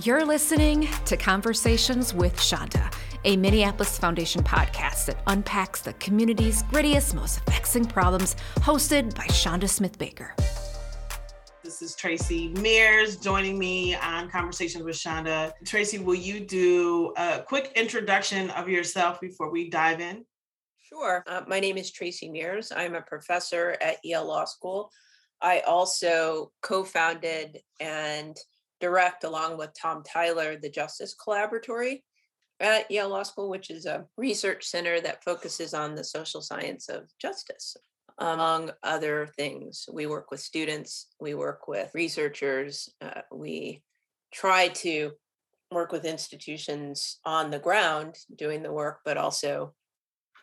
You're listening to Conversations with Chanda, a Minneapolis Foundation podcast that unpacks the community's grittiest, most vexing problems, hosted by Chanda Smith Baker. This is Tracey Meares joining me on Conversations with Chanda. Tracey, will you do a quick introduction of yourself before we dive in? Sure. Uh, my name is Tracey Meares. I'm a professor at Yale Law School. I also co founded and direct, along with Tom Tyler, the Justice Collaboratory at Yale Law School, which is a research center that focuses on the social science of justice, among other things. We work with students, we work with researchers, uh, we try to work with institutions on the ground doing the work, but also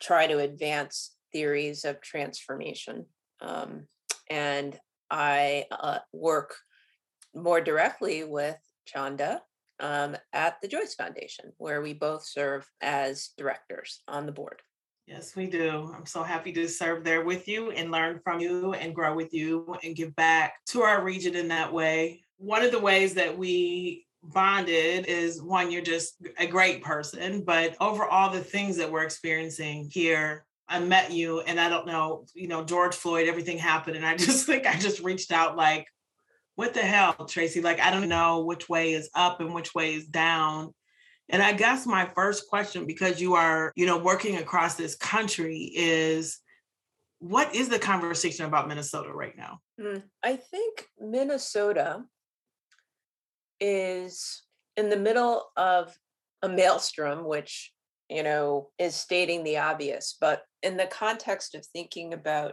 try to advance theories of transformation. Um, and I uh, work more directly with Chanda um, at the Joyce Foundation, where we both serve as directors on the board. Yes, we do. I'm so happy to serve there with you and learn from you and grow with you and give back to our region in that way. One of the ways that we bonded is one, you're just a great person, but over all the things that we're experiencing here, I met you and I don't know, you know, George Floyd, everything happened. And I just think I just reached out like, what the hell, Tracey? Like, I don't know which way is up and which way is down. And I guess my first question, because you are, you know, working across this country, is what is the conversation about Minnesota right now? Mm, I think Minnesota is in the middle of a maelstrom, which, you know, is stating the obvious. But in the context of thinking about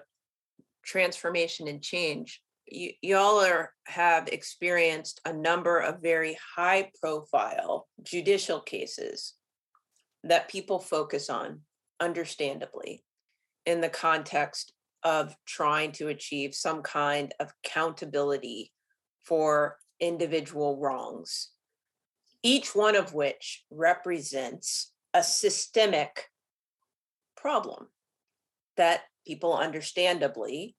transformation and change, y- y'all are have experienced a number of very high profile judicial cases that people focus on understandably in the context of trying to achieve some kind of accountability for individual wrongs each one of which represents a systemic problem that people understandably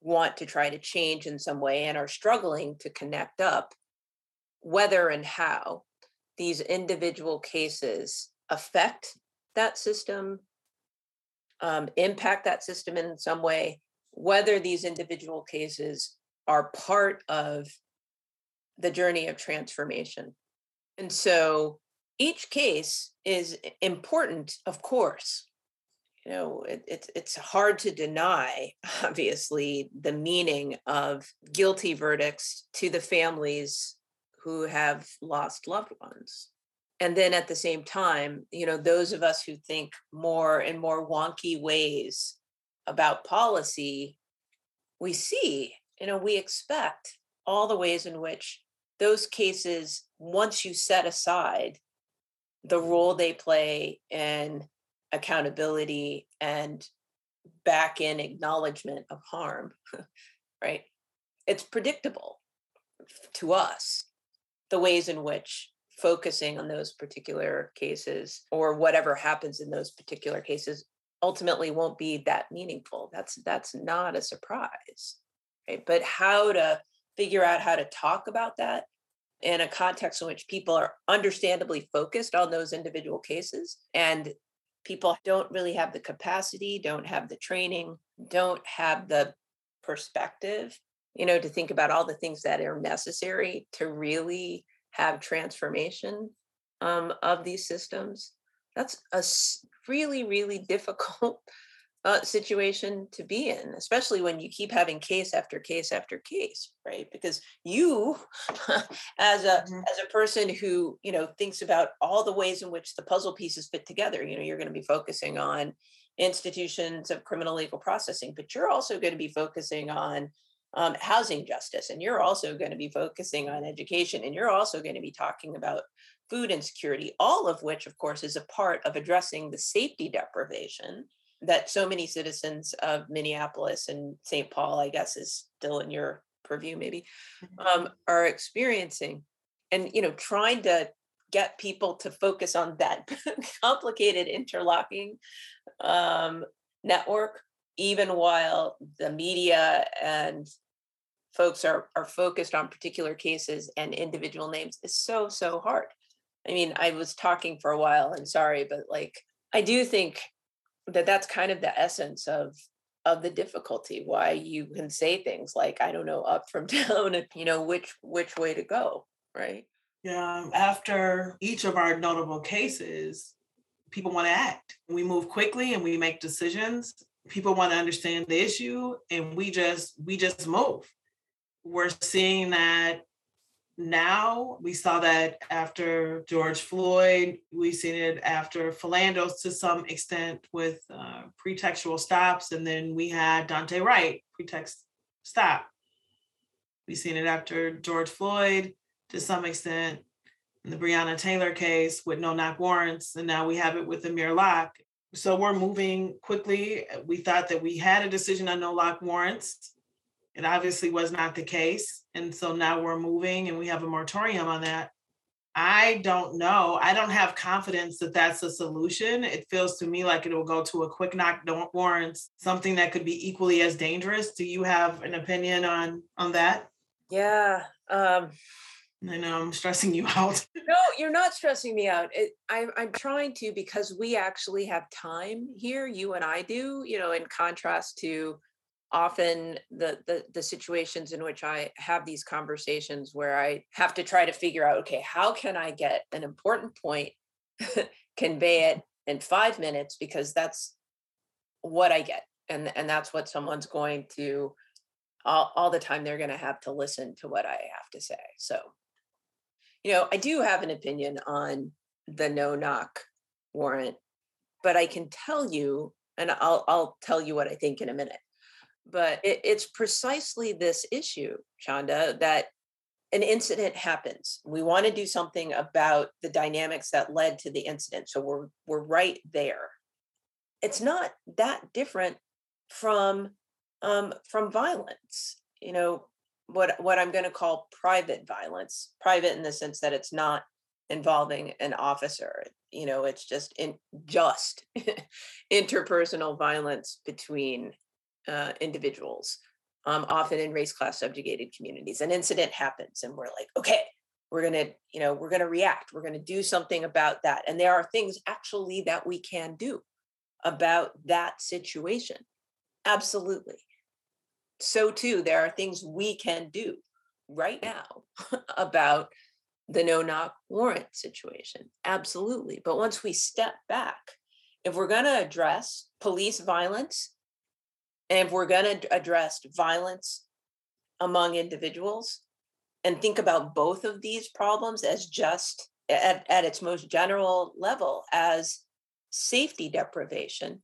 want to try to change in some way and are struggling to connect up whether and how these individual cases affect that system, um, impact that system in some way, whether these individual cases are part of the journey of transformation. And so each case is important, of course, you know it, it's it's hard to deny obviously the meaning of guilty verdicts to the families who have lost loved ones. And then at the same time you know those of us who think more and more wonky ways about policy we see you know we expect all the ways in which those cases once you set aside the role they play in accountability and back in acknowledgement of harm, right? It's predictable to us the ways in which focusing on those particular cases or whatever happens in those particular cases ultimately won't be that meaningful that's that's not a surprise right but how to figure out how to talk about that in a context in which people are understandably focused on those individual cases and people don't really have the capacity, don't have the training, don't have the perspective, you know, to think about all the things that are necessary to really have transformation um, of these systems. That's a really, really difficult uh, situation to be in, especially when you keep having case after case after case, right? Because you, as a mm-hmm. as a person who you know thinks about all the ways in which the puzzle pieces fit together, you know, you're going to be focusing on institutions of criminal legal processing, but you're also going to be focusing on um, housing justice, and you're also going to be focusing on education, and you're also going to be talking about food insecurity, all of which, of course, is a part of addressing the safety deprivation that so many citizens of Minneapolis and St. Paul, I guess, is still in your purview, maybe, um, mm-hmm. are experiencing. And, you know, trying to get people to focus on that complicated interlocking um, network, even while the media and folks are are focused on particular cases and individual names is so so hard i mean i was talking for a while and sorry but like i do think that that's kind of the essence of of the difficulty why you can say things like i don't know up from down you know which which way to go right? Yeah after each of our notable cases people want to act. We move quickly and we make decisions. People want to understand the issue and we just we just move. We're seeing that now. We saw that after George Floyd. We've seen it after Philando's to some extent with uh, pretextual stops. And then we had Daunte Wright, pretext stop. We've seen it after George Floyd to some extent in the Breonna Taylor case with no knock warrants. And now we have it with Amir Locke. So we're moving quickly. We thought that we had a decision on no knock warrants it obviously was not the case. And so now we're moving and we have a moratorium on that. I don't know. I don't have confidence that that's a solution. It feels to me like it will go to a quick knock don't warrants something that could be equally as dangerous. Do you have an opinion on on that? Yeah. Um I know I'm stressing you out. no, you're not stressing me out. It, I, I'm trying to because we actually have time here. You and I do, you know, in contrast to often the, the the situations in which i have these conversations where i have to try to figure out okay how can i get an important point convey it in five minutes? because that's what i get and and that's what someone's going to all, all the time they're going to have to listen to what i have to say so. You know i do have an opinion on the no knock warrant but i can tell you and i'll i'll tell you what i think in a minute but it, it's precisely this issue, Chanda, that an incident happens. We want to do something about the dynamics that led to the incident. So we're we're right there. It's not that different from um, from violence. You know what what I'm going to call private violence. Private in the sense that it's not involving an officer. You know, it's just in just interpersonal violence between uh, individuals, um, often in race class subjugated communities. An incident happens, and we're like, okay, we're gonna, you know, we're gonna react. We're gonna do something about that. And there are things actually that we can do about that situation. Absolutely. So too, there are things we can do right now about the no knock warrant situation. Absolutely. But once we step back, if we're going to address police violence and if we're going to address violence among individuals and think about both of these problems as just at, at its most general level as safety deprivation,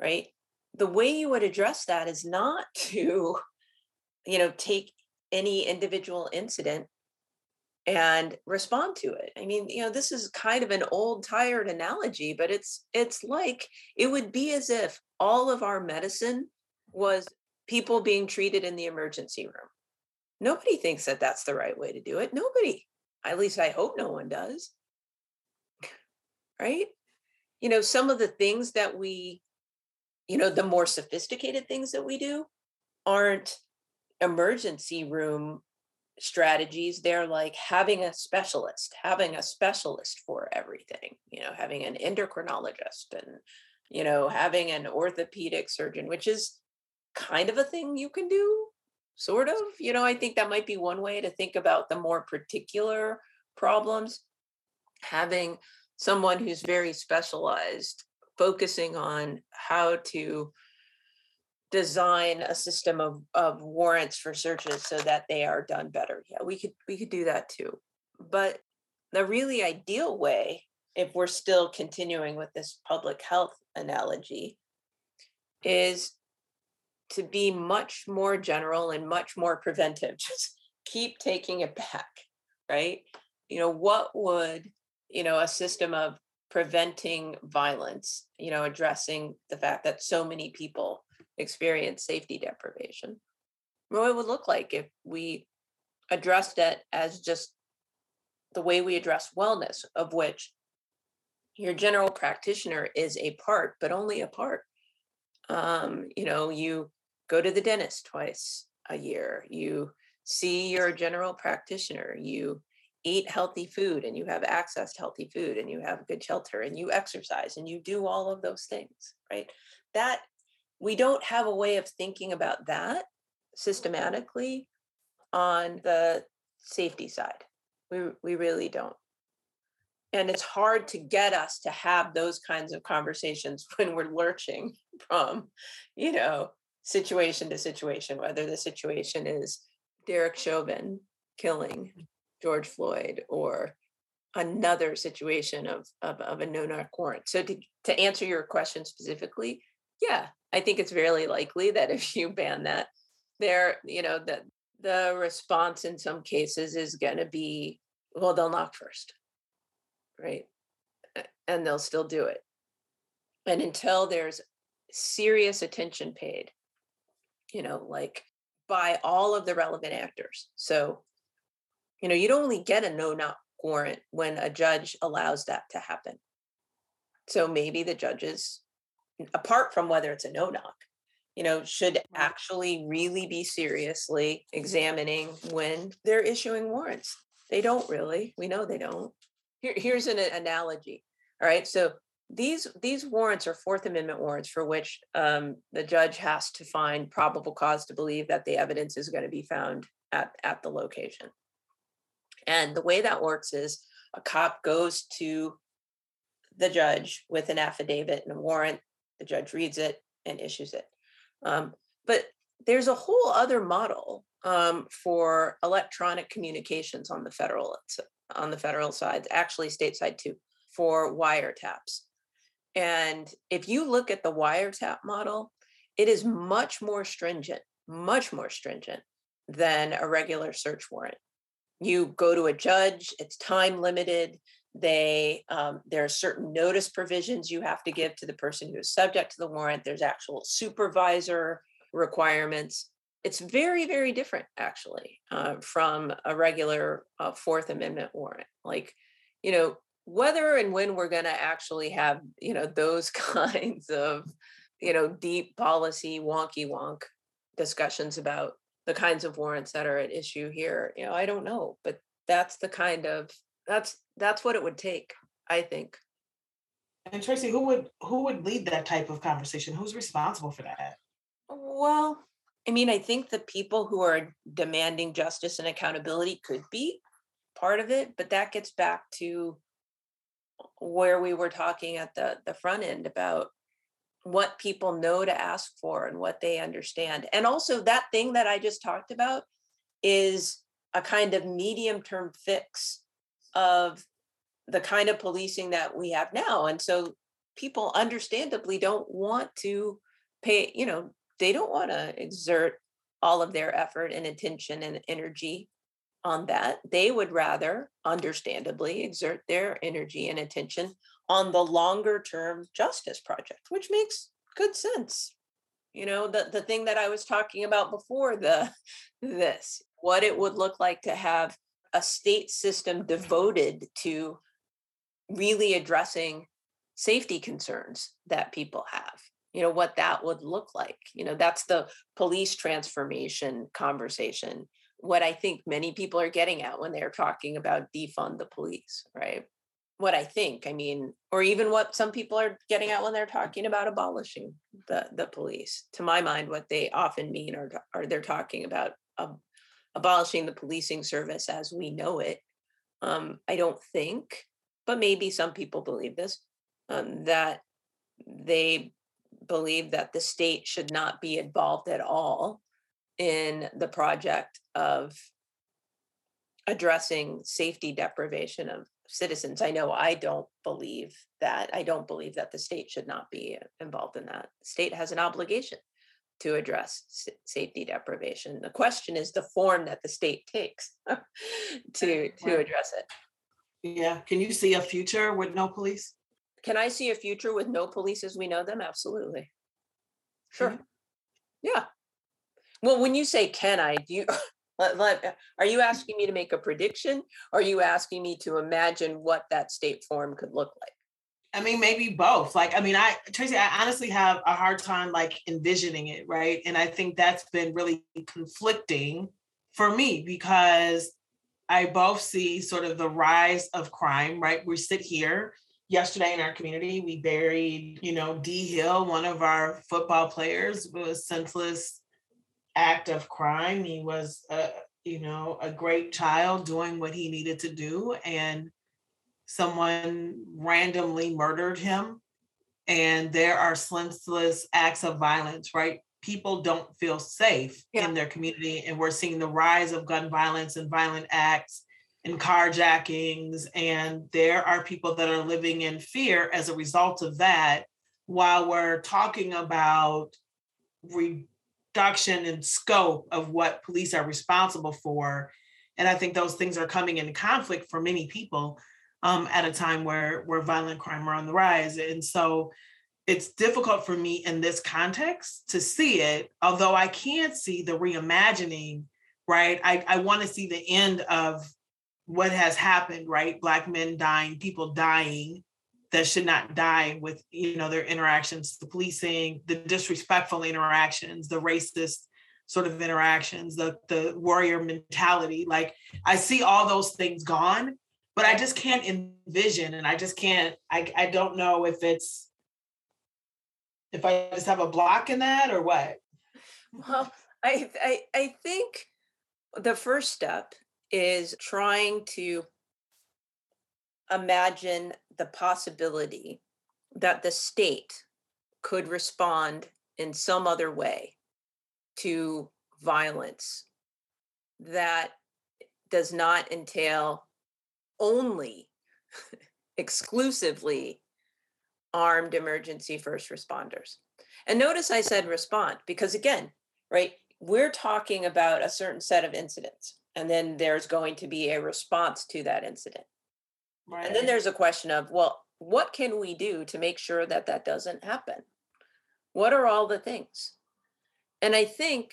right? The way you would address that is not to, you know, take any individual incident and respond to it. I mean, you know, this is kind of an old tired analogy, but it's it's like it would be as if all of our medicine was people being treated in the emergency room. Nobody thinks that that's the right way to do it. Nobody. At least I hope no one does. Right? You know, some of the things that we, you know, the more sophisticated things that we do aren't emergency room strategies. They're like having a specialist, having a specialist for everything, you know, having an endocrinologist and, you know, having an orthopedic surgeon, which is kind of a thing you can do sort of you know i think that might be one way to think about the more particular problems. Having someone who's very specialized focusing on how to design a system of, of warrants for searches so that they are done better. Yeah we could we could do that too. But the really ideal way if we're still continuing with this public health analogy is to be much more general and much more preventive. Just keep taking it back, right? You know, what would, you know, a system of preventing violence, you know, addressing the fact that so many people experience safety deprivation, what it would look like if we addressed it as just the way we address wellness, of which your general practitioner is a part, but only a part. Um, you know, you go to the dentist twice a year, you see your general practitioner, you eat healthy food and you have access to healthy food and you have good shelter and you exercise and you do all of those things, right? That we don't have a way of thinking about that systematically on the safety side. We, we really don't. And it's hard to get us to have those kinds of conversations when we're lurching from, you know, situation to situation, whether the situation is Derek Chauvin killing mm. George Floyd or another situation of, of, of a no knock warrant. So to, to answer your question specifically, yeah, I think it's very likely that if you ban that, there, you know, that the response in some cases is going to be, well, they'll knock first, right? And they'll still do it. And until there's serious attention paid, you know, like by all of the relevant actors. So, you know, you'd only get a no knock warrant when a judge allows that to happen. So maybe the judges, apart from whether it's a no knock, you know, should actually really be seriously examining when they're issuing warrants. They don't really. We know they don't. Here, here's an analogy. All right. So these these warrants are Fourth Amendment warrants for which um, the judge has to find probable cause to believe that the evidence is going to be found at, at the location. And the way that works is a cop goes to the judge with an affidavit and a warrant. The judge reads it and issues it. Um, but there's a whole other model um, for electronic communications on the federal on the federal side, actually stateside too, for wiretaps. And if you look at the wiretap model, it is much more stringent, much more stringent than a regular search warrant. You go to a judge, it's time limited. They um, there are certain notice provisions you have to give to the person who is subject to the warrant. There's actual supervisor requirements. It's very, very different actually uh, from a regular uh, Fourth Amendment warrant. Like, you know, whether and when we're going to actually have you know those kinds of you know deep policy wonky wonk discussions about the kinds of warrants that are at issue here you know i don't know but that's the kind of that's that's what it would take i think. And tracey who would who would lead that type of conversation? Who's responsible for that? Well i mean i think the people who are demanding justice and accountability could be part of it but that gets back to where we were talking at the the front end about what people know to ask for and what they understand. And also that thing that i just talked about is a kind of medium term fix of the kind of policing that we have now. And so people understandably don't want to pay you know they don't want to exert all of their effort and attention and energy on that. They would rather, understandably, exert their energy and attention on the longer term justice project, which makes good sense. You know, the, the thing that I was talking about before the this, what it would look like to have a state system devoted to really addressing safety concerns that people have you know what that would look like you know that's the police transformation conversation what I think many people are getting at when they're talking about defund the police, right? What I think, I mean, or even what some people are getting at when they're talking about abolishing the, the police. To my mind, what they often mean are, are they're talking about uh, abolishing the policing service as we know it. Um, I don't think, but maybe some people believe this, um, that they believe that the state should not be involved at all in the project of addressing safety deprivation of citizens. I know I don't believe that. I don't believe that the state should not be involved in that. The state has an obligation to address safety deprivation. The question is the form that the state takes to to address it. Yeah. Can you see a future with no police? Can I see a future with no police as we know them? Absolutely. Sure. Mm-hmm. Yeah. Well, when you say can I, do you let, let, uh, are you mm. asking me to make a prediction? Or are you asking me to imagine what that state form could look like? I mean, maybe both. Like, I mean, I Tracey, I honestly have a hard time like envisioning it, right? And I think that's been really conflicting for me because I both see sort of the rise of crime, right? We sit here yesterday in our community, we buried, you know, D Hill, one of our football players, was senseless act of crime. He was, a, you know, a great child doing what he needed to do, and someone randomly murdered him. And there are senseless acts of violence, right? People don't feel safe yeah. in their community, and we're seeing the rise of gun violence and violent acts and carjackings. And there are people that are living in fear as a result of that. While we're talking about reduction in scope of what police are responsible for. And I think those things are coming into conflict for many people um, at a time where, where violent crime are on the rise. And so it's difficult for me in this context to see it, although I can't see the reimagining, right? I, I want to see the end of what has happened, right? Black men dying, people dying that should not die with, you know, their interactions, the policing, the disrespectful interactions, the racist sort of interactions, the the warrior mentality. Like I see all those things gone, but I just can't envision and I just can't, I, I don't know if it's if I just have a block in that or what. Well, I I, I think the first step is trying to imagine the possibility that the state could respond in some other way to violence that does not entail only exclusively armed emergency first responders. And notice I said respond because, again, right, we're talking about a certain set of incidents and then there's going to be a response to that incident right. and then there's a question of well what can we do to make sure that that doesn't happen what are all the things and i think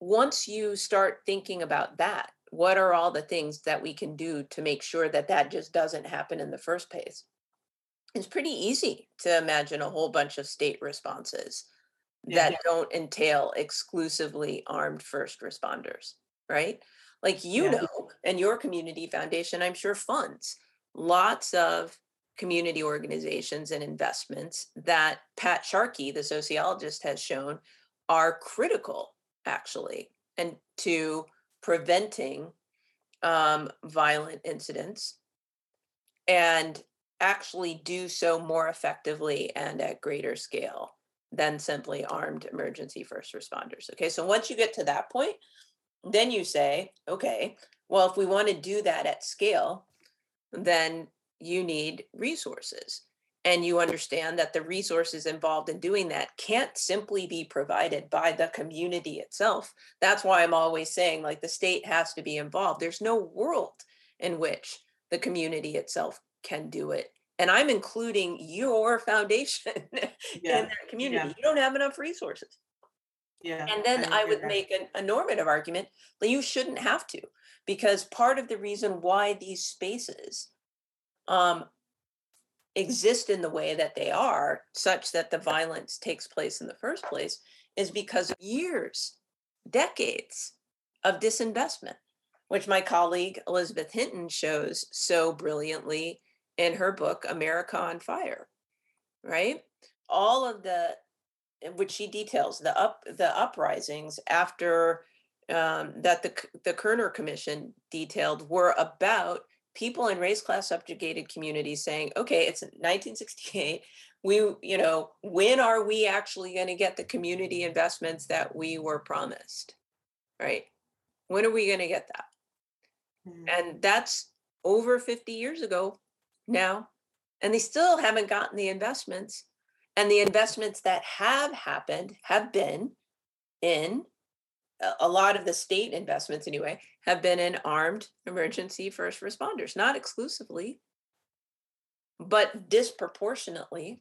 once you start thinking about that what are all the things that we can do to make sure that that just doesn't happen in the first place it's pretty easy to imagine a whole bunch of state responses that yeah. don't entail exclusively armed first responders right? Like you yeah. know, and your community foundation, I'm sure, funds lots of community organizations and investments that Pat Sharkey, the sociologist, has shown are critical, actually, and to preventing um, violent incidents and actually do so more effectively and at greater scale than simply armed emergency first responders. Okay, so once you get to that point, then you say, okay, well, if we want to do that at scale, then you need resources. And you understand that the resources involved in doing that can't simply be provided by the community itself. That's why I'm always saying, like, the state has to be involved. There's no world in which the community itself can do it. And I'm including your foundation yeah. in that community. Yeah. You don't have enough resources. Yeah. And then I, I would that. make an, a normative argument that you shouldn't have to, because part of the reason why these spaces um, exist in the way that they are, such that the violence takes place in the first place, is because of years, decades of disinvestment, which my colleague Elizabeth Hinton shows so brilliantly in her book, America on Fire, right? All of the which she details the up the uprisings after um, that the the Kerner Commission detailed were about people in race class subjugated communities saying, okay, it's 1968. We, you know, when are we actually going to get the community investments that we were promised? Right? When are we going to get that? Mm-hmm. And that's over 50 years ago now. And they still haven't gotten the investments and the investments that have happened have been in a lot of the state investments, anyway, have been in armed emergency first responders, not exclusively, but disproportionately.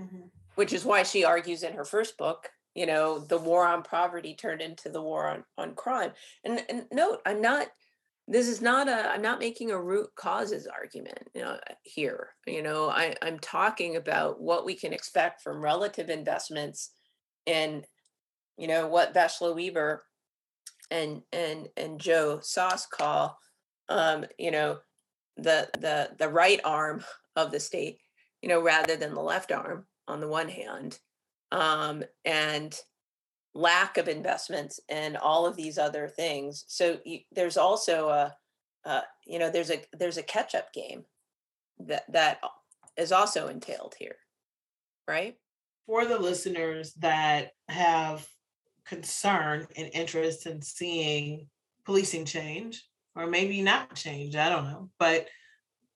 Mm-hmm. Which is why she argues in her first book, you know, the war on poverty turned into the war on, on crime. And, and note, I'm not this is not a i'm not making a root causes argument you know, here you know I, i'm talking about what we can expect from relative investments and you know what Vesla Weaver and and and Joe Soss call um you know the the the right arm of the state you know rather than the left arm on the one hand um and lack of investments and all of these other things. So you, there's also a, uh, you know, there's a there's a catch up game that that is also entailed here, right? For the listeners that have concern and interest in seeing policing change, or maybe not change, I don't know, but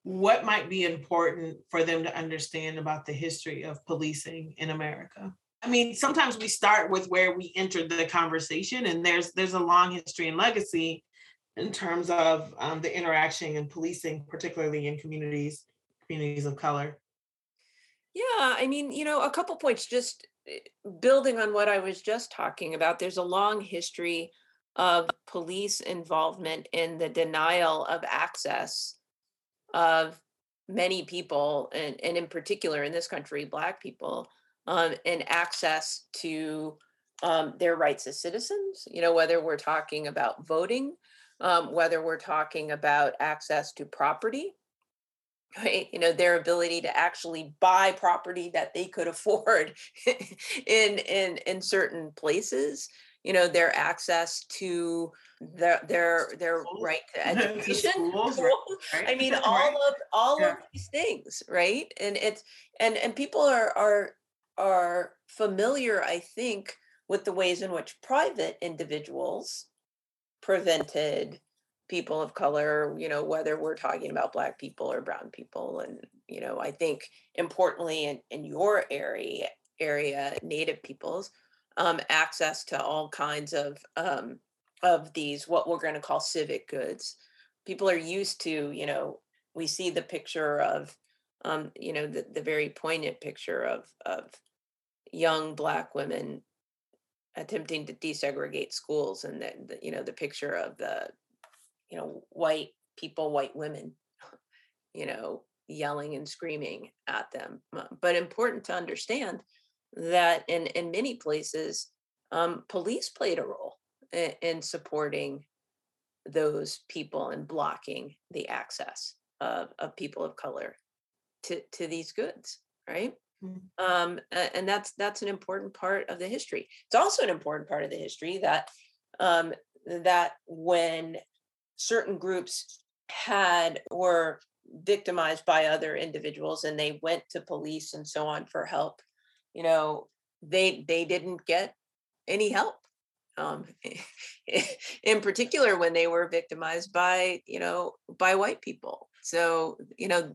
what might be important for them to understand about the history of policing in America? I mean, sometimes we start with where we entered the conversation, and there's there's a long history and legacy in terms of um, the interaction and policing, particularly in communities communities of color. Yeah, I mean, you know, a couple points just eh, building on what I was just talking about. There's a long history of police involvement in the denial of access of many people, and, and in particular in this country, Black people, um, and access to um, their rights as citizens, you know, whether we're talking about voting, um, whether we're talking about access to property, right? You know, their ability to actually buy property that they could afford in in in certain places, you know, their access to their their their right to education. Schools, right? I mean, all of all yeah. of these things, right? And it's and and people are are are familiar, I think, with the ways in which private individuals prevented people of color, you know, whether we're talking about Black people or Brown people. And, you know, I think importantly in, in your area, area, Native peoples, um, access to all kinds of um, of these what we're going to call civic goods. People are used to, you know, we see the picture of, um, you know, the, the very poignant picture of of young black women attempting to desegregate schools and the, you know the picture of the you know white people white women you know yelling and screaming at them but important to understand that in in many places um, police played a role in, in supporting those people and blocking the access of, of people of color to to these goods right. Um, and that's that's an important part of the history. It's also an important part of the history that um, that when certain groups had were victimized by other individuals and they went to police and so on for help, you know, they they didn't get any help. Um, in particular, when they were victimized by you know by white people. So you know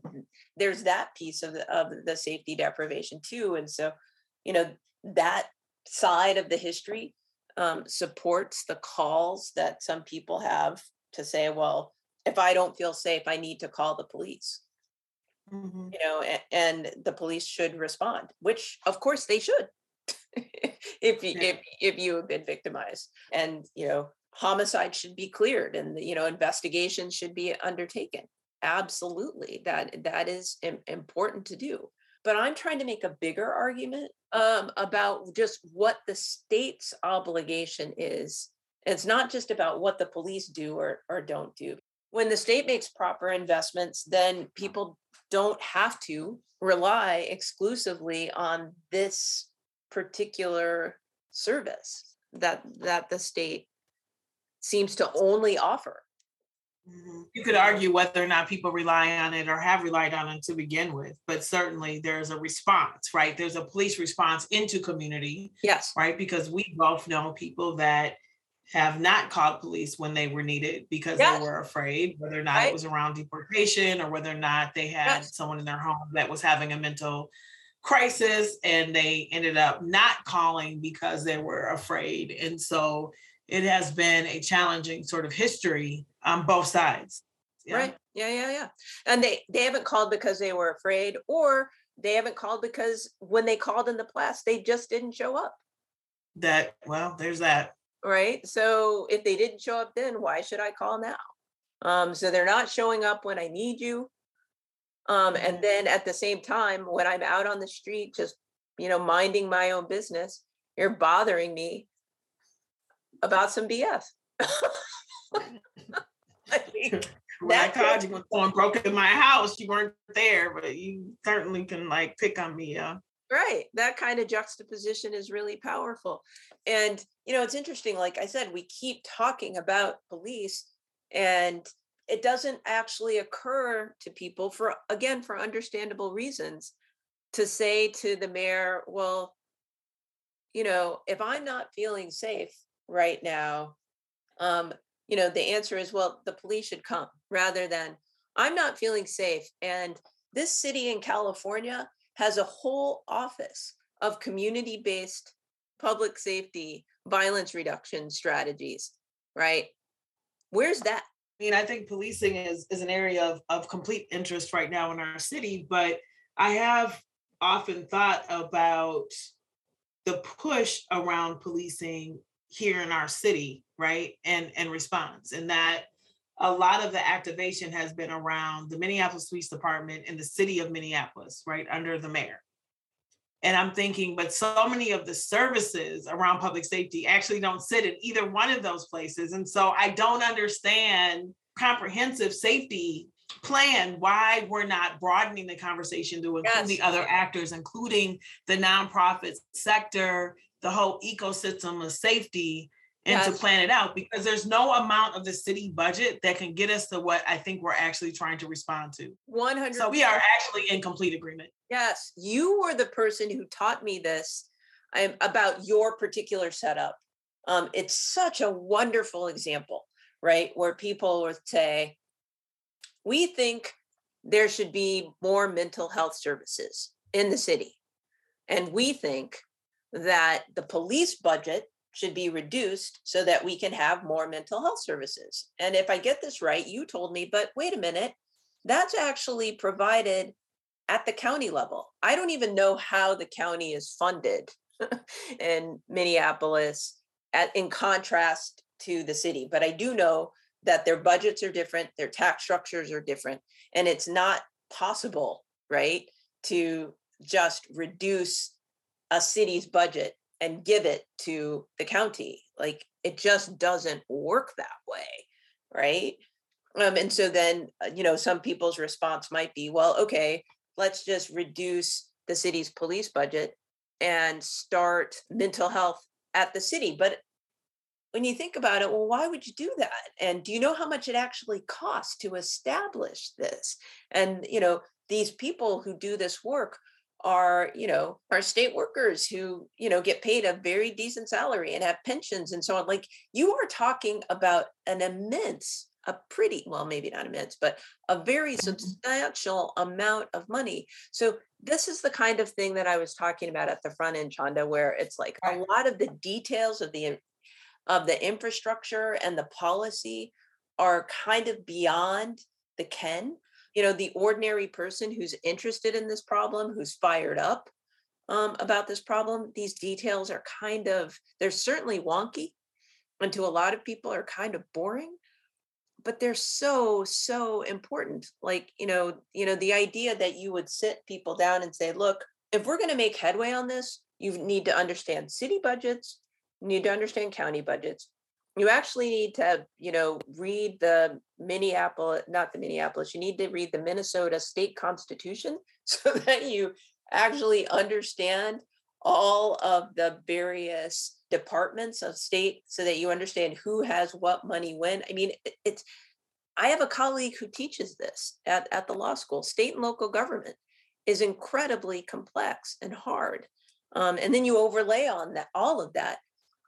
there's that piece of the, of the safety deprivation too and so you know that side of the history um, supports the calls that some people have to say well if i don't feel safe i need to call the police mm-hmm. you know and, and, the police should respond which of course they should if you yeah. if, if you have been victimized and you know homicide should be cleared and you know investigations should be undertaken absolutely that that is important to do but i'm trying to make a bigger argument um, about just what the state's obligation is. It's not just about what the police do or, or don't do. When the state makes proper investments then people don't have to rely exclusively on this particular service that that the state seems to only offer Mm-hmm. You could argue whether or not people rely on it or have relied on it to begin with, but certainly there's a response, right? There's a police response into community. Yes. Right. Because we both know people that have not called police when they were needed because they were afraid, whether or not right. it was around deportation or whether or not they had yes. someone in their home that was having a mental crisis and they ended up not calling because they were afraid. And so it has been a challenging sort of history on both sides. Yeah. Right. Yeah, yeah, yeah. And they they haven't called because they were afraid, or they haven't called because when they called in the past, they just didn't show up. That well, there's that. Right. So if they didn't show up then, why should I call now? Um, so they're not showing up when I need you. Um, and Mhm. then at the same time, when I'm out on the street, just you know, minding my own business, you're bothering me about some BS. Mean, When I called you when someone broke in my house, you weren't there, but you certainly can like pick on me. Yeah. right that kind of juxtaposition is really powerful and you know it's interesting like i said we keep talking about police and it doesn't actually occur to people for again for understandable reasons to say to the mayor well you know if i'm not feeling safe right now um you know the answer is well the police should come rather than i'm not feeling safe and this city in california has a whole office of community based public safety violence reduction strategies, right? Where's that? I mean, I think policing is, is an area of, of complete interest right now in our city, but I have often thought about the push around policing here in our city, right? And and response. And that a lot of the activation has been around the Minneapolis Police Department and the city of Minneapolis, right, under the mayor. And I'm thinking, but so many of the services around public safety actually don't sit in either one of those places. And so I don't understand comprehensive safety plan why we're not broadening the conversation to include Yes. the other actors, including the nonprofit sector, the whole ecosystem of safety, and to plan it out because there's no amount of the city budget that can get us to what I think we're actually trying to respond to. 100 So we are actually in complete agreement. Yes, you were the person who taught me this um, about your particular setup. Um, it's such a wonderful example, right? Where people would say, we think there should be more mental health services in the city. And we think that the police budget should be reduced so that we can have more mental health services. And if I get this right, you told me, but wait a minute, that's actually provided at the county level. I don't even know how the county is funded in Minneapolis at, in contrast to the city, but I do know that their budgets are different, their tax structures are different, and it's not possible, right, to just reduce a city's budget and give it to the county. Like it just doesn't work that way, right? Um, and so then, uh, you know, some people's response might be, well, okay, let's just reduce the city's police budget and start mental health at the city. But when you think about it, well, why would you do that? And do you know how much it actually costs to establish this? And, you know, these people who do this work are, you know, are state workers who, you know, get paid a very decent salary and have pensions and so on. Like you are talking about an immense, a pretty, well, maybe not immense, but a very mm-hmm. substantial amount of money. So this is the kind of thing that I was talking about at the front end, Chanda, where it's like a lot of the details of the of the infrastructure and the policy are kind of beyond the ken. You know, the ordinary person who's interested in this problem, who's fired up um, about this problem, these details are kind of, they're certainly wonky and to a lot of people are kind of boring but they're so so important. Like you know you know the idea that you would sit people down and say look if we're going to make headway on this you need to understand city budgets you need to understand county budgets you actually need to you know read the minneapolis not the minneapolis you need to read the minnesota state constitution so that you actually understand all of the various departments of state so that you understand who has what money when. I mean it- it's i have a colleague who teaches this at, at the law school. State and local government is incredibly complex and hard um, and then you overlay on that all of that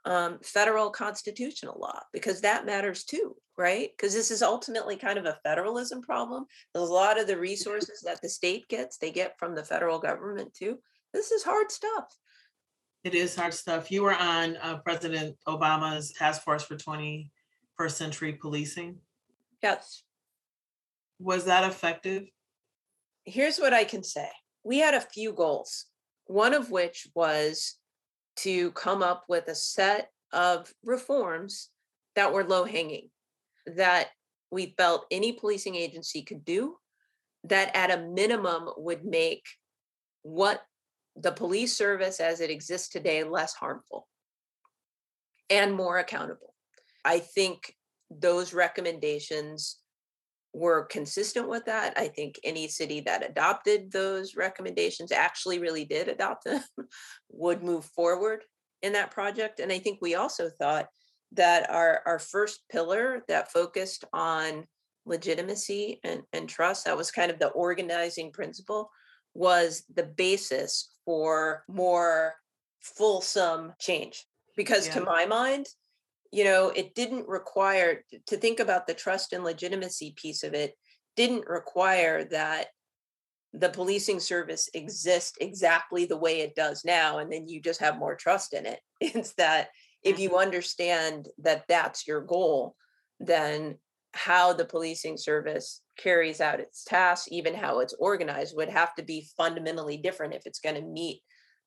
um, federal constitutional law because that matters too right because this is ultimately kind of a federalism problem a lot of the resources that the state gets they get from the federal government too this is hard stuff It is hard stuff. You were on uh, President Obama's task force for 21st century policing. yes Was that effective? here's what I can say. We had a few goals, one of which was to come up with a set of reforms that were low hanging, that we felt any policing agency could do that at a minimum would make what the police service as it exists today less harmful and more accountable. I think those recommendations were consistent with that. I think any city that adopted those recommendations actually really did adopt them would move forward in that project. And I think we also thought that our, our first pillar that focused on legitimacy and, and trust, that was kind of the organizing principle, was the basis for more fulsome change. Because yeah. to my mind, you know, it didn't require to think about the trust and legitimacy piece of it, didn't require that the policing service exist exactly the way it does now and then you just have more trust in it. It's that if you mm-hmm. understand that that's your goal then how the policing service carries out its tasks even how it's organized would have to be fundamentally different if it's going to meet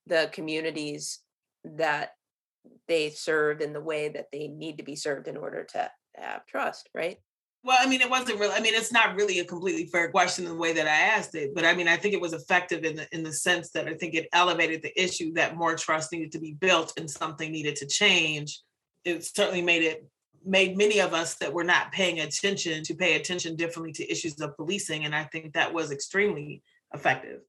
the communities that they serve in the way that they need to be served in order to have trust right well, I mean, it wasn't really. I mean, it's not really a completely fair question in the way that I asked it, but I mean, I think it was effective in the in the sense that I think it elevated the issue that more trust needed to be built and something needed to change. It certainly made it made many of us that were not paying attention to pay attention differently to issues of policing, and I think that was extremely effective.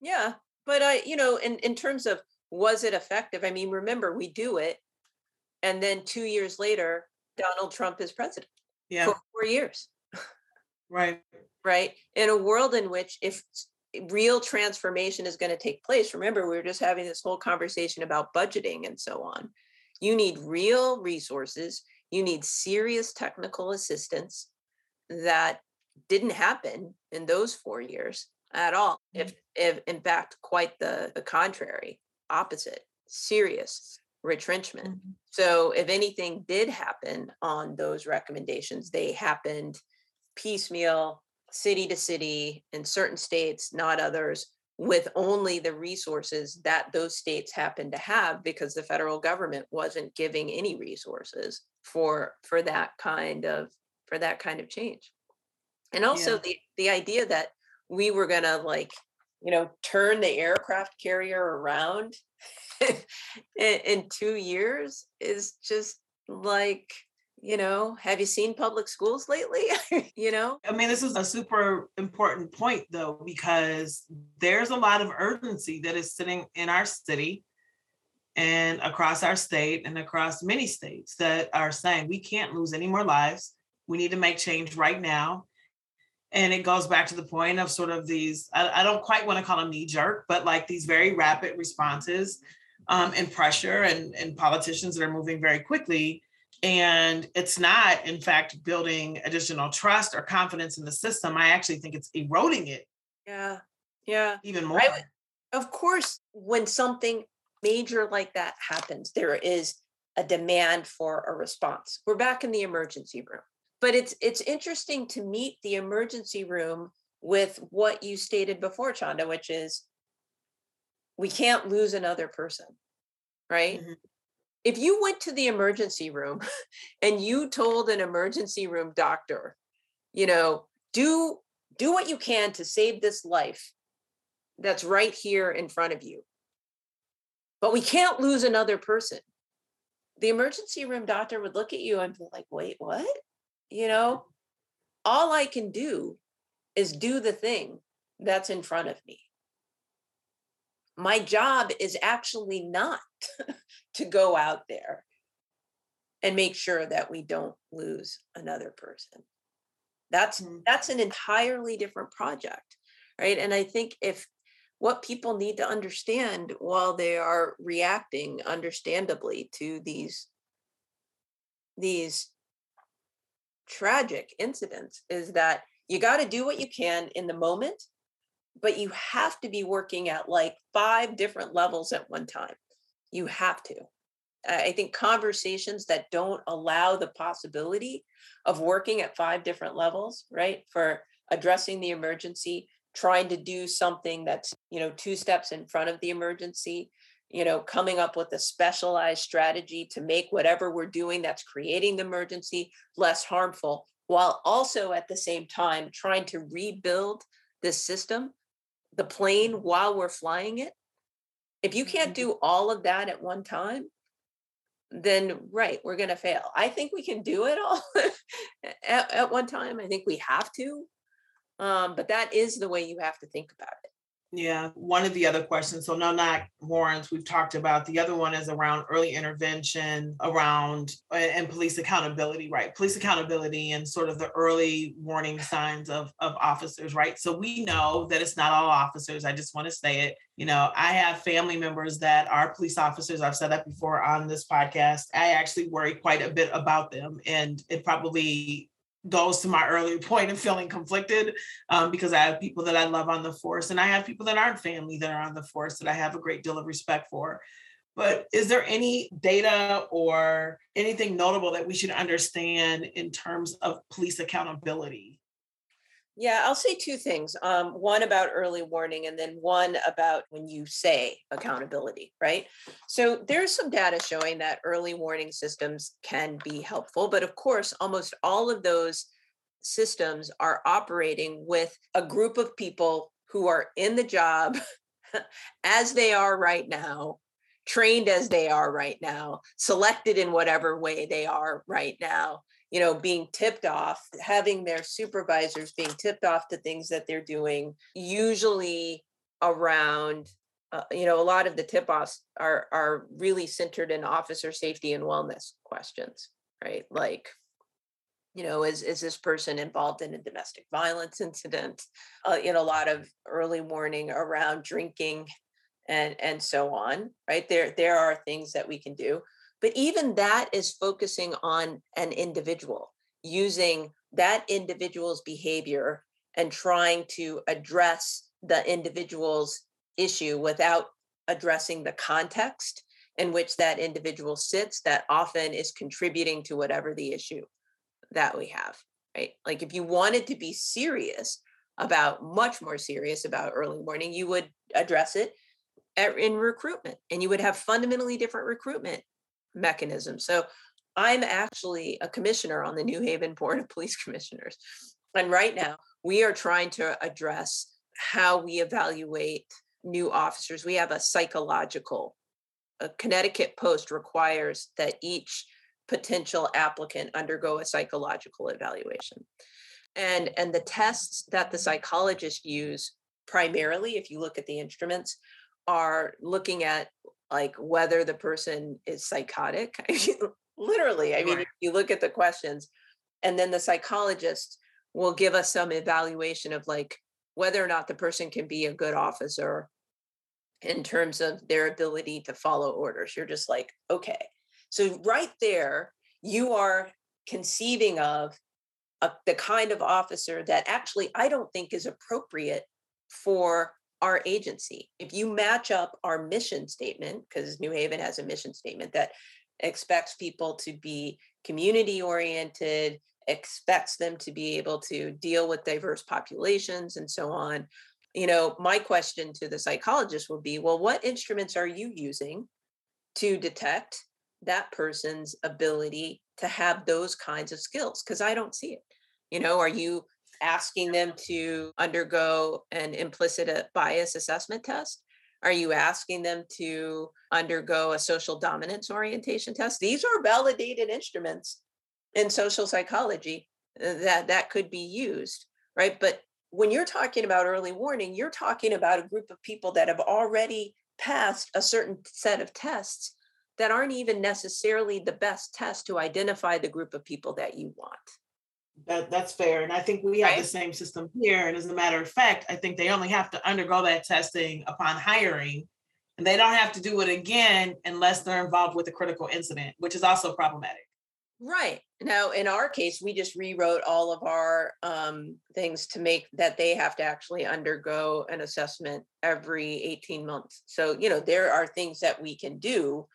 Yeah, but I, you know, in in terms of was it effective? I mean, remember we do it, and then two years later, Donald Trump is president yeah. for four years. right. Right. In a world in which if real transformation is going to take place, remember, we were just having this whole conversation about budgeting and so on. You need real resources, you need serious technical assistance that didn't happen in those four years at all. If, mm. if in fact, quite the, the contrary, opposite, serious retrenchment. Mm-hmm. So, if anything did happen on those recommendations, they happened piecemeal, city to city, in certain states, not others, with only the resources that those states happened to have because the federal government wasn't giving any resources for for that kind of for that kind of change. And also yeah. the the idea that we were going to like you know turn the aircraft carrier around in, two years is just like you know have you seen public schools lately? You know? I mean this is a super important point though because there's a lot of urgency that is sitting in our city and across our state and across many states that are saying we can't lose any more lives. We need to make change right now and it goes back to the point of sort of these I, I don't quite want to call them knee jerk but like these very rapid responses um, and pressure and, and politicians that are moving very quickly. And it's not, in fact, building additional trust or confidence in the system. I actually think it's eroding it. Yeah. Yeah. Even more. Of course, when something major like that happens, there is a demand for a response. We're back in the emergency room. But it's it's interesting to meet the emergency room with what you stated before, Chanda, which is we can't lose another person, right? Mm-hmm. If you went to the emergency room and you told an emergency room doctor, you know, do do what you can to save this life that's right here in front of you. But we can't lose another person. The emergency room doctor would look at you and be like, wait, what? You know, all I can do is do the thing that's in front of me. My job is actually not to go out there and make sure that we don't lose another person. That's mm-hmm. that's an entirely different project right? And i think if what people need to understand while they are reacting understandably to these these tragic incidents is that you got to do what you can in the moment but you have to be working at like five different levels at one time. You have to. I think conversations that don't allow the possibility of working at five different levels, right? For addressing the emergency, trying to do something that's, you know, two steps in front of the emergency, you know, coming up with a specialized strategy to make whatever we're doing that's creating the emergency less harmful while also at the same time trying to rebuild this system, the plane while we're flying it. If you can't mm-hmm. do all of that at one time, then right, we're going to fail. I think we can do it all at, at one time. I think we have to. Um, but that is the way you have to think about it. Yeah, one of the other questions. So no knock warrants we've talked about. The other one is around early intervention, around and police accountability, right? Police accountability and sort of the early warning signs of of officers, right? So we know that it's not all officers. I just want to say it. You know, I have family members that are police officers. I've said that before on this podcast. I actually worry quite a bit about them, and it probably goes to my earlier point of feeling conflicted um, because I have people that I love on the force and I have people that aren't family that are on the force that I have a great deal of respect for. But is there any data or anything notable that we should understand in terms of police accountability? Yeah, I'll say two things. Um, one about early warning, and then one about when you say accountability, right? So there's some data showing that early warning systems can be helpful, but of course, almost all of those systems are operating with a group of people who are in the job as they are right now, trained as they are right now, selected in whatever way they are right now, you know being tipped off having their supervisors being tipped off to things that they're doing usually around uh, you know a lot of the tip offs are are really centered in officer safety and wellness questions right? Like you know is is this person involved in a domestic violence incident? Uh, in a lot of early warning around drinking and and so on right? There there are things that we can do but even that is focusing on an individual, using that individual's behavior and trying to address the individual's issue without addressing the context in which that individual sits that often is contributing to whatever the issue that we have right? Like if you wanted to be serious about much more serious about early warning you would address it in recruitment and you would have fundamentally different recruitment mechanism. So I'm actually a commissioner on the New Haven Board of Police Commissioners. And right now, we are trying to address how we evaluate new officers. We have a psychological, a Connecticut Post requires that each potential applicant undergo a psychological evaluation. And, and the tests that the psychologists use primarily, if you look at the instruments, are looking at like whether the person is psychotic. Literally, I mean, if you look at the questions, and then the psychologist will give us some evaluation of like whether or not the person can be a good officer in terms of their ability to follow orders. You're just like, okay. So, right there, you are conceiving of a, the kind of officer that actually I don't think is appropriate for our agency. If you match up our mission statement, because New Haven has a mission statement that expects people to be community oriented, expects them to be able to deal with diverse populations and so on. You know, my question to the psychologist will be well, what instruments are you using to detect that person's ability to have those kinds of skills? Because I don't see it. You know, are you asking them to undergo an implicit uh, bias assessment test? Are you asking them to undergo a social dominance orientation test? These are validated instruments in social psychology uh, that that could be used, right? But when you're talking about early warning, you're talking about a group of people that have already passed a certain set of tests that aren't even necessarily the best test to identify the group of people that you want. That that's fair. And I think we have right. the same system here. And as a matter of fact, I think they only have to undergo that testing upon hiring. And they don't have to do it again unless they're involved with a critical incident, which is also problematic. Right. Now, in our case, we just rewrote all of our um, things to make that they have to actually undergo an assessment every 18 months. So, you know, there are things that we can do.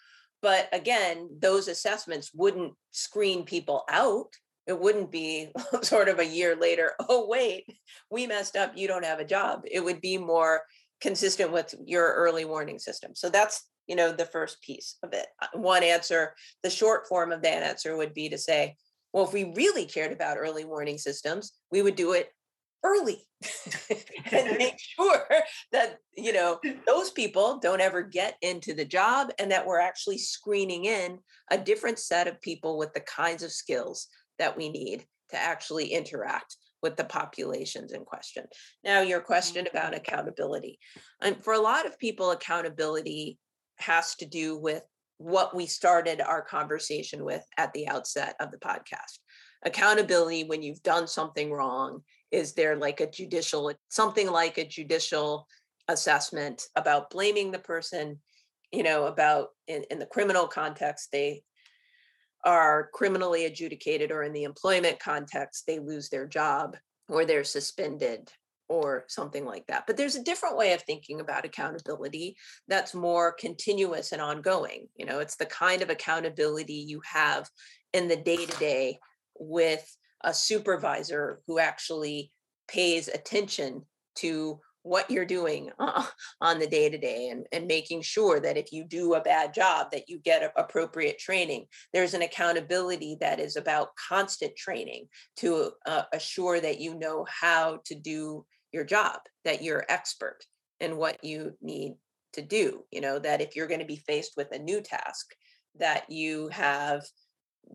But again, those assessments wouldn't screen people out it wouldn't be sort of a year later oh wait we messed up you don't have a job. It would be more consistent with your early warning system. So that's you know the first piece of it. Uh, one answer the short form of that answer would be to say Well, if we really cared about early warning systems, we would do it early and make sure that you know those people don't ever get into the job and that we're actually screening in a different set of people with the kinds of skills that we need to actually interact with the populations in question. Now, your question about mm-hmm. accountability. And for a lot of people, accountability has to do with what we started our conversation with at the outset of the podcast. Accountability when you've done something wrong is there like a judicial something like a judicial assessment about blaming the person you know about in, in the criminal context they are criminally adjudicated or in the employment context they lose their job or they're suspended or something like that. But there's a different way of thinking about accountability that's more continuous and ongoing you know it's the kind of accountability you have in the day to day with a supervisor who actually pays attention to what you're doing uh, on the day to day and making sure that if you do a bad job that you get appropriate training. There's an accountability that is about constant training to uh, assure that you know how to do your job that you're expert in what you need to do you know that if you're going to be faced with a new task that you have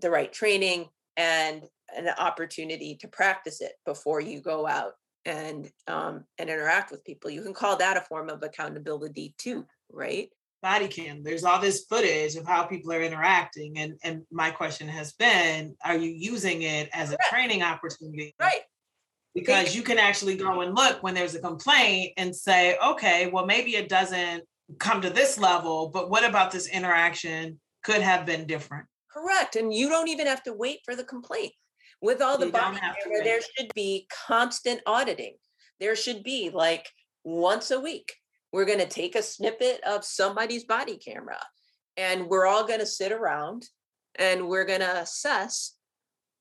the right training and an opportunity to practice it before you go out and um, and interact with people. You can call that a form of accountability too, right? Body cam. There's all this footage of how people are interacting, and and my question has been: Are you using it as a training opportunity? Right. Because you can actually go and look when there's a complaint and say, okay, well maybe it doesn't come to this level, but what about this interaction could have been different? Correct. And you don't even have to wait for the complaint with all the you body camera, there should be constant auditing. There should be like once a week, we're going to take a snippet of somebody's body camera and we're all going to sit around and we're going to assess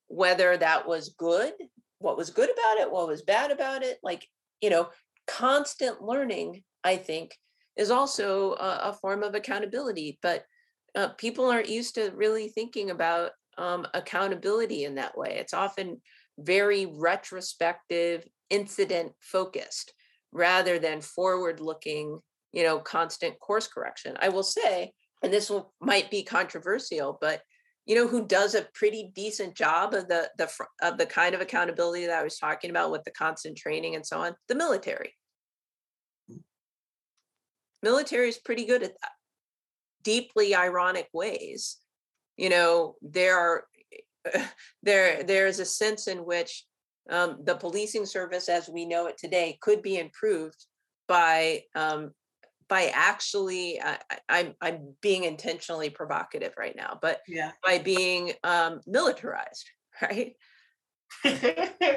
whether that was good, what was good about it, what was bad about it. Like, you know, constant learning, I think, is also a, a form of accountability. But uh, people aren't used to really thinking about um, accountability in that way. It's often very retrospective, incident focused rather than forward looking, you know, constant course correction. I will say, and this will, might be controversial, but you know who does a pretty decent job of the the of the kind of accountability that I was talking about with the constant training and so on? The military. Military is pretty good at that. Deeply ironic ways you know there are there there's a sense in which um, the policing service as we know it today could be improved by um, by actually I, I'm I'm being intentionally provocative right now, but yeah, by being um, militarized, right?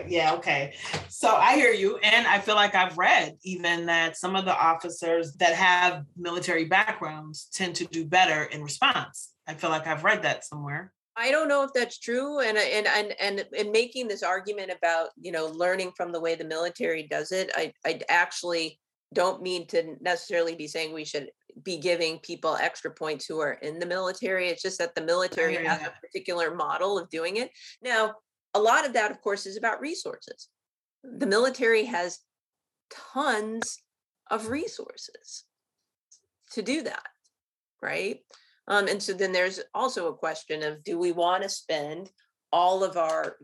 yeah, okay. So I hear you. And I feel like I've read even that some of the officers that have military backgrounds tend to do better in response. I feel like I've read that somewhere. I don't know if that's true, and and and and in making this argument about you know learning from the way the military does it, I I actually don't mean to necessarily be saying we should be giving people extra points who are in the military. It's just that the military has a particular model of doing it. Now, a lot of that, of course, is about resources. The military has tons of resources to do that, right? Um, and so then there's also a question of do we want to spend all of our,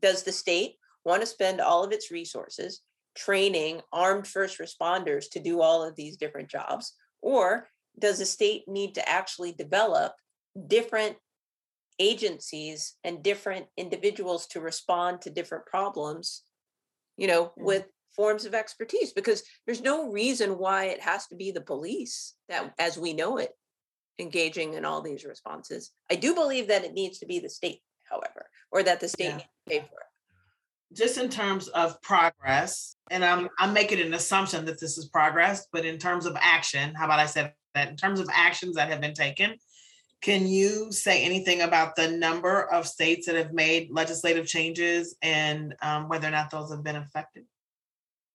does the state want to spend all of its resources training armed first responders to do all of these different jobs? Or does the state need to actually develop different agencies and different individuals to respond to different problems, you know, mm-hmm. with forms of expertise? Because there's no reason why it has to be the police that, as we know it, engaging in all these responses. I do believe that it needs to be the state, however, or that the state yeah. needs to pay for it. Just in terms of progress, and I'm I'm making an assumption that this is progress, but in terms of action, how about I said that in terms of actions that have been taken, can you say anything about the number of states that have made legislative changes and um, whether or not those have been effective?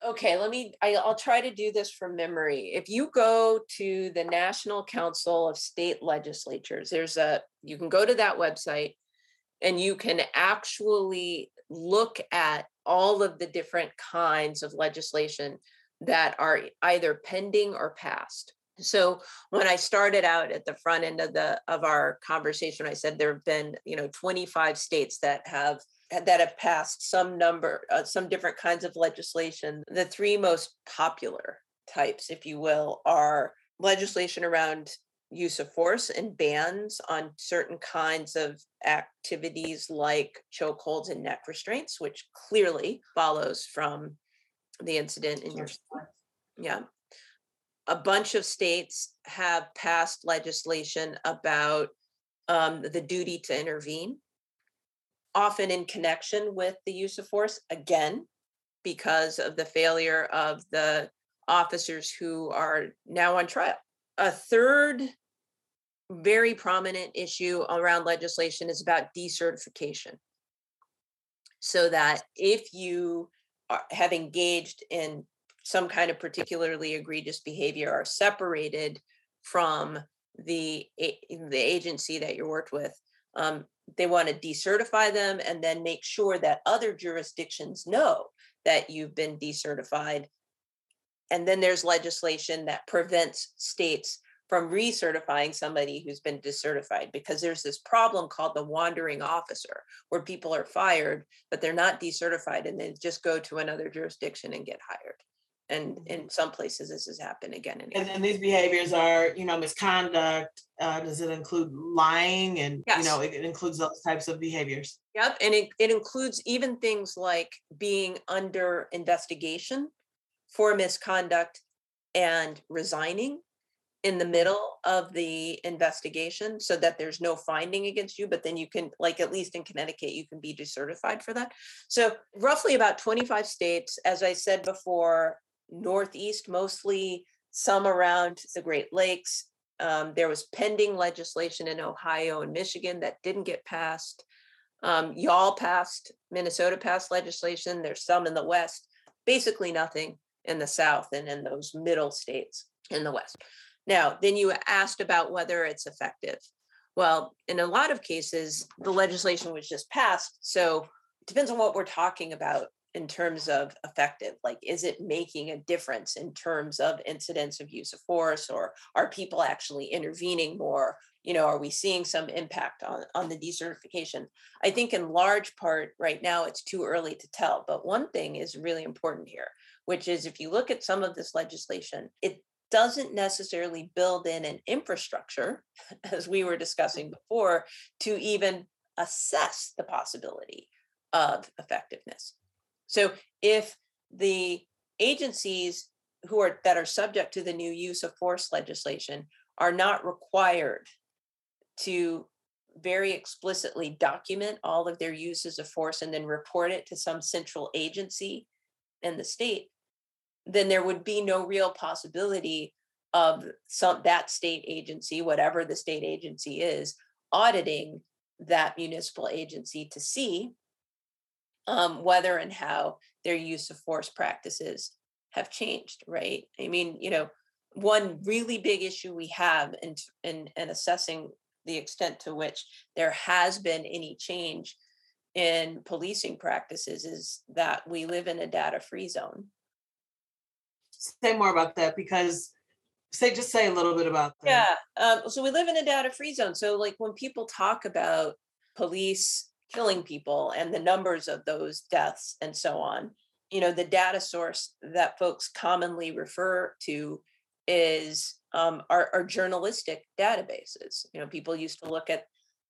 okay let me I, will try to do this from memory if you go to the national council of state legislatures there's a you can go to that website and you can actually look at all of the different kinds of legislation that are either pending or passed so when i started out at the front end of the of our conversation i said there have been you know 25 states that have that have passed some number uh, some different kinds of legislation the three most popular types if you will are legislation around use of force and bans on certain kinds of activities like chokeholds and neck restraints, which clearly follows from the incident in your yeah. A bunch of states have passed legislation about um, the duty to intervene, often in connection with the use of force, again, because of the failure of the officers who are now on trial a third very prominent issue around legislation is about decertification. So that if you are, have engaged in some kind of particularly egregious behavior, are separated from the the agency that you worked with, um, they want to decertify them and then make sure that other jurisdictions know that you've been decertified. And then there's legislation that prevents states from recertifying somebody who's been decertified because there's this problem called the wandering officer where people are fired but they're not decertified and they just go to another jurisdiction and get hired and mm-hmm. in some places this has happened again and again and, and these behaviors are you know misconduct uh, does it include lying and yes. you know it, it, includes those types of behaviors yep and it, it includes even things like being under investigation for misconduct and resigning in the middle of the investigation so that there's no finding against you but then you can like at least in connecticut you can be decertified for that so roughly about 25 states as i said before northeast mostly some around the great lakes um, there was pending legislation in ohio and michigan that didn't get passed um, y'all passed minnesota passed legislation there's some in the west basically nothing in the South and in those middle states in the West. Now, then you asked about whether it's effective. Well, in a lot of cases, the legislation was just passed. So it depends on what we're talking about in terms of effective. Like, is it making a difference in terms of incidents of use of force, or are people actually intervening more? You know, are we seeing some impact on, on the decertification? I think in large part right now it's too early to tell. But one thing is really important here which is if you look at some of this legislation, it doesn't necessarily build in an infrastructure, as we were discussing before, to even assess the possibility of effectiveness. So if the agencies who are that are subject to the new use of force legislation are not required to very explicitly document all of their uses of force and then report it to some central agency in the state then there would be no real possibility of some that state agency, whatever the state agency is, auditing that municipal agency to see um, whether and how their use of force practices have changed. Right? I mean, you know, one really big issue we have in in, in assessing the extent to which there has been any change in policing practices is that we live in a data free zone say more about that because say just say a little bit about that. Yeah. Um, so we live in a data free zone. So like when people talk about police killing people and the numbers of those deaths and so on, you know, the data source that folks commonly refer to is um, our, our journalistic databases. You know, people used to look at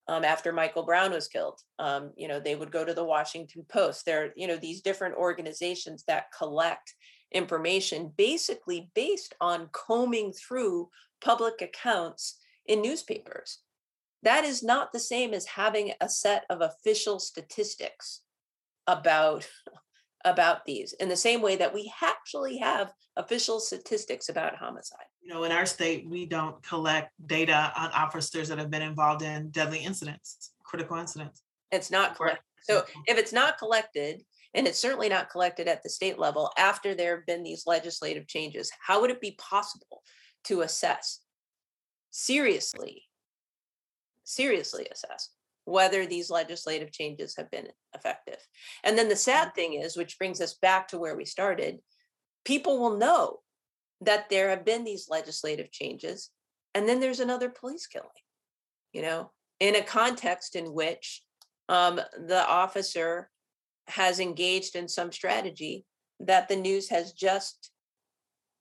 um, after Michael Brown was killed. Um, you know, they would go to the Washington Post. There, you know, these different organizations that collect information basically based on combing through public accounts in newspapers. That is not the same as having a set of official statistics about about these in the same way that we actually have official statistics about homicide. You know, in our state, we don't collect data on officers that have been involved in deadly incidents, critical incidents. It's not collected. So mm-hmm. if it's not collected, and it's certainly not collected at the state level after there have been these legislative changes. How would it be possible to assess seriously, seriously assess whether these legislative changes have been effective. And then the sad thing is, which brings us back to where we started, people will know that there have been these legislative changes, and then there's another police killing, you know, in a context in which um, the officer has engaged in some strategy that the news has just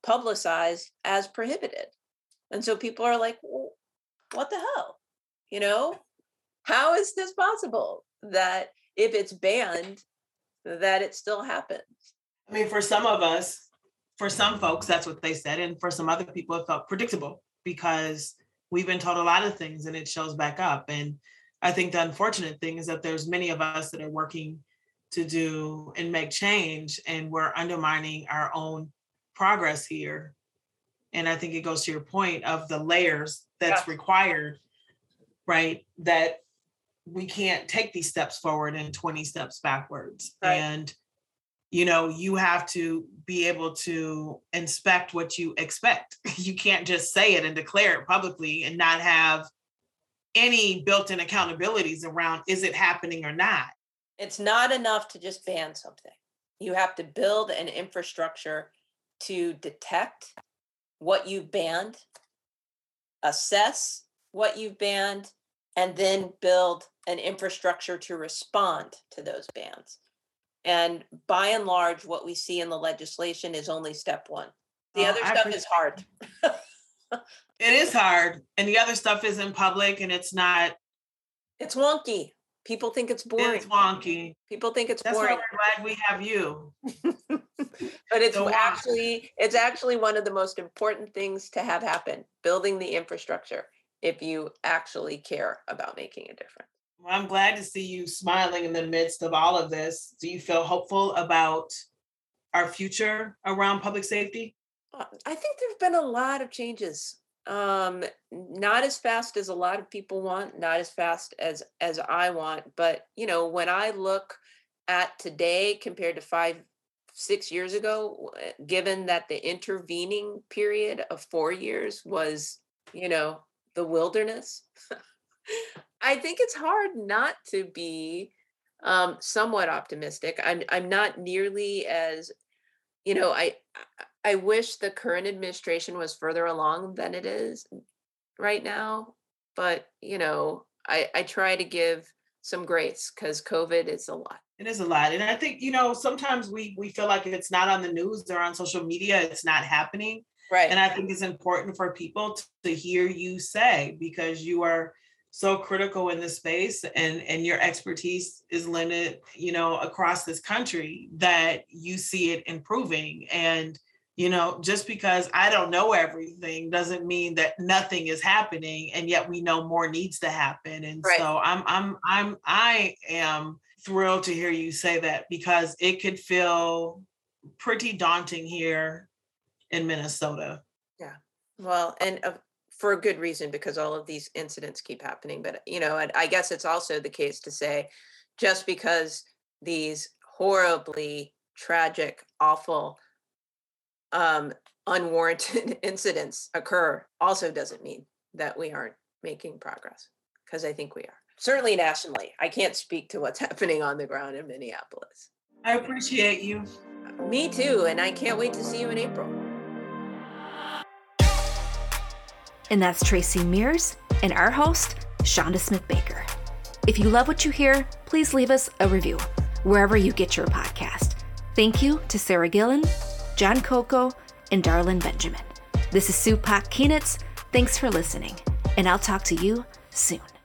publicized as prohibited. And so people are like, well, what the hell? You know, how is this possible that if it's banned, that it still happens? I mean, for some of us, for some folks, that's what they said. And for some other people, it felt predictable because we've been told a lot of things and it shows back up. And I think the unfortunate thing is that there's many of us that are working to do and make change, and we're undermining our own progress here. And I think it goes to your point of the layers that's yeah. required, right? That we can't take these steps forward and 20 steps backwards. Right. And you know, you have to be able to inspect what you expect. You can't just say it and declare it publicly and not have any built-in accountabilities around is it happening or not. It's not enough to just ban something. You have to build an infrastructure to detect what you've banned, assess what you've banned, and then build an infrastructure to respond to those bans. And by and large, what we see in the legislation is only step one. The other I stuff is hard. it is hard. And the other stuff is in public and it's not. It's wonky. People think it's boring. It's wonky. People think it's That's boring. That's why we're glad we have you. but it's so uh, actually it's actually one of the most important things to have happen. Building the infrastructure if you actually care about making a difference. Well, I'm glad to see you smiling in the midst of all of this. Do you feel hopeful about our future around public safety? Uh, I think there've been a lot of changes um not as fast as a lot of people want not as fast as as i want but you know when i look at today compared to five six years ago given that the intervening period of four years was you know the wilderness i think it's hard not to be um somewhat optimistic i'm i'm not nearly as you know i I wish the current administration was further along than it is right now. But, you know, I, I try to give some grace because COVID is a lot. It is a lot. And I think, you know, sometimes we we feel like if it's not on the news or on social media, it's not happening. Right. And I think it's important for people to, to hear you say because you are so critical in this space and and your expertise is limited you know across this country that you see it improving and you know just because i don't know everything doesn't mean that nothing is happening and yet we know more needs to happen and right. so i'm i'm i'm i am thrilled to hear you say that because it could feel pretty daunting here in minnesota yeah well and uh, for a good reason because all of these incidents keep happening but you know and i guess it's also the case to say just because these horribly tragic awful um, unwarranted incidents occur also doesn't mean that we aren't making progress because I think we are. Certainly nationally. I can't speak to what's happening on the ground in Minneapolis. I appreciate you. Me too. And I can't wait to see you in April. And that's Tracey Meares and our host, Chanda Smith Baker. If you love what you hear, please leave us a review wherever you get your podcast. Thank you to Sarah Gillen John Coco, and Darlin Benjamin. This is Sue Pak Kienitz. Thanks for listening, and I'll talk to you soon.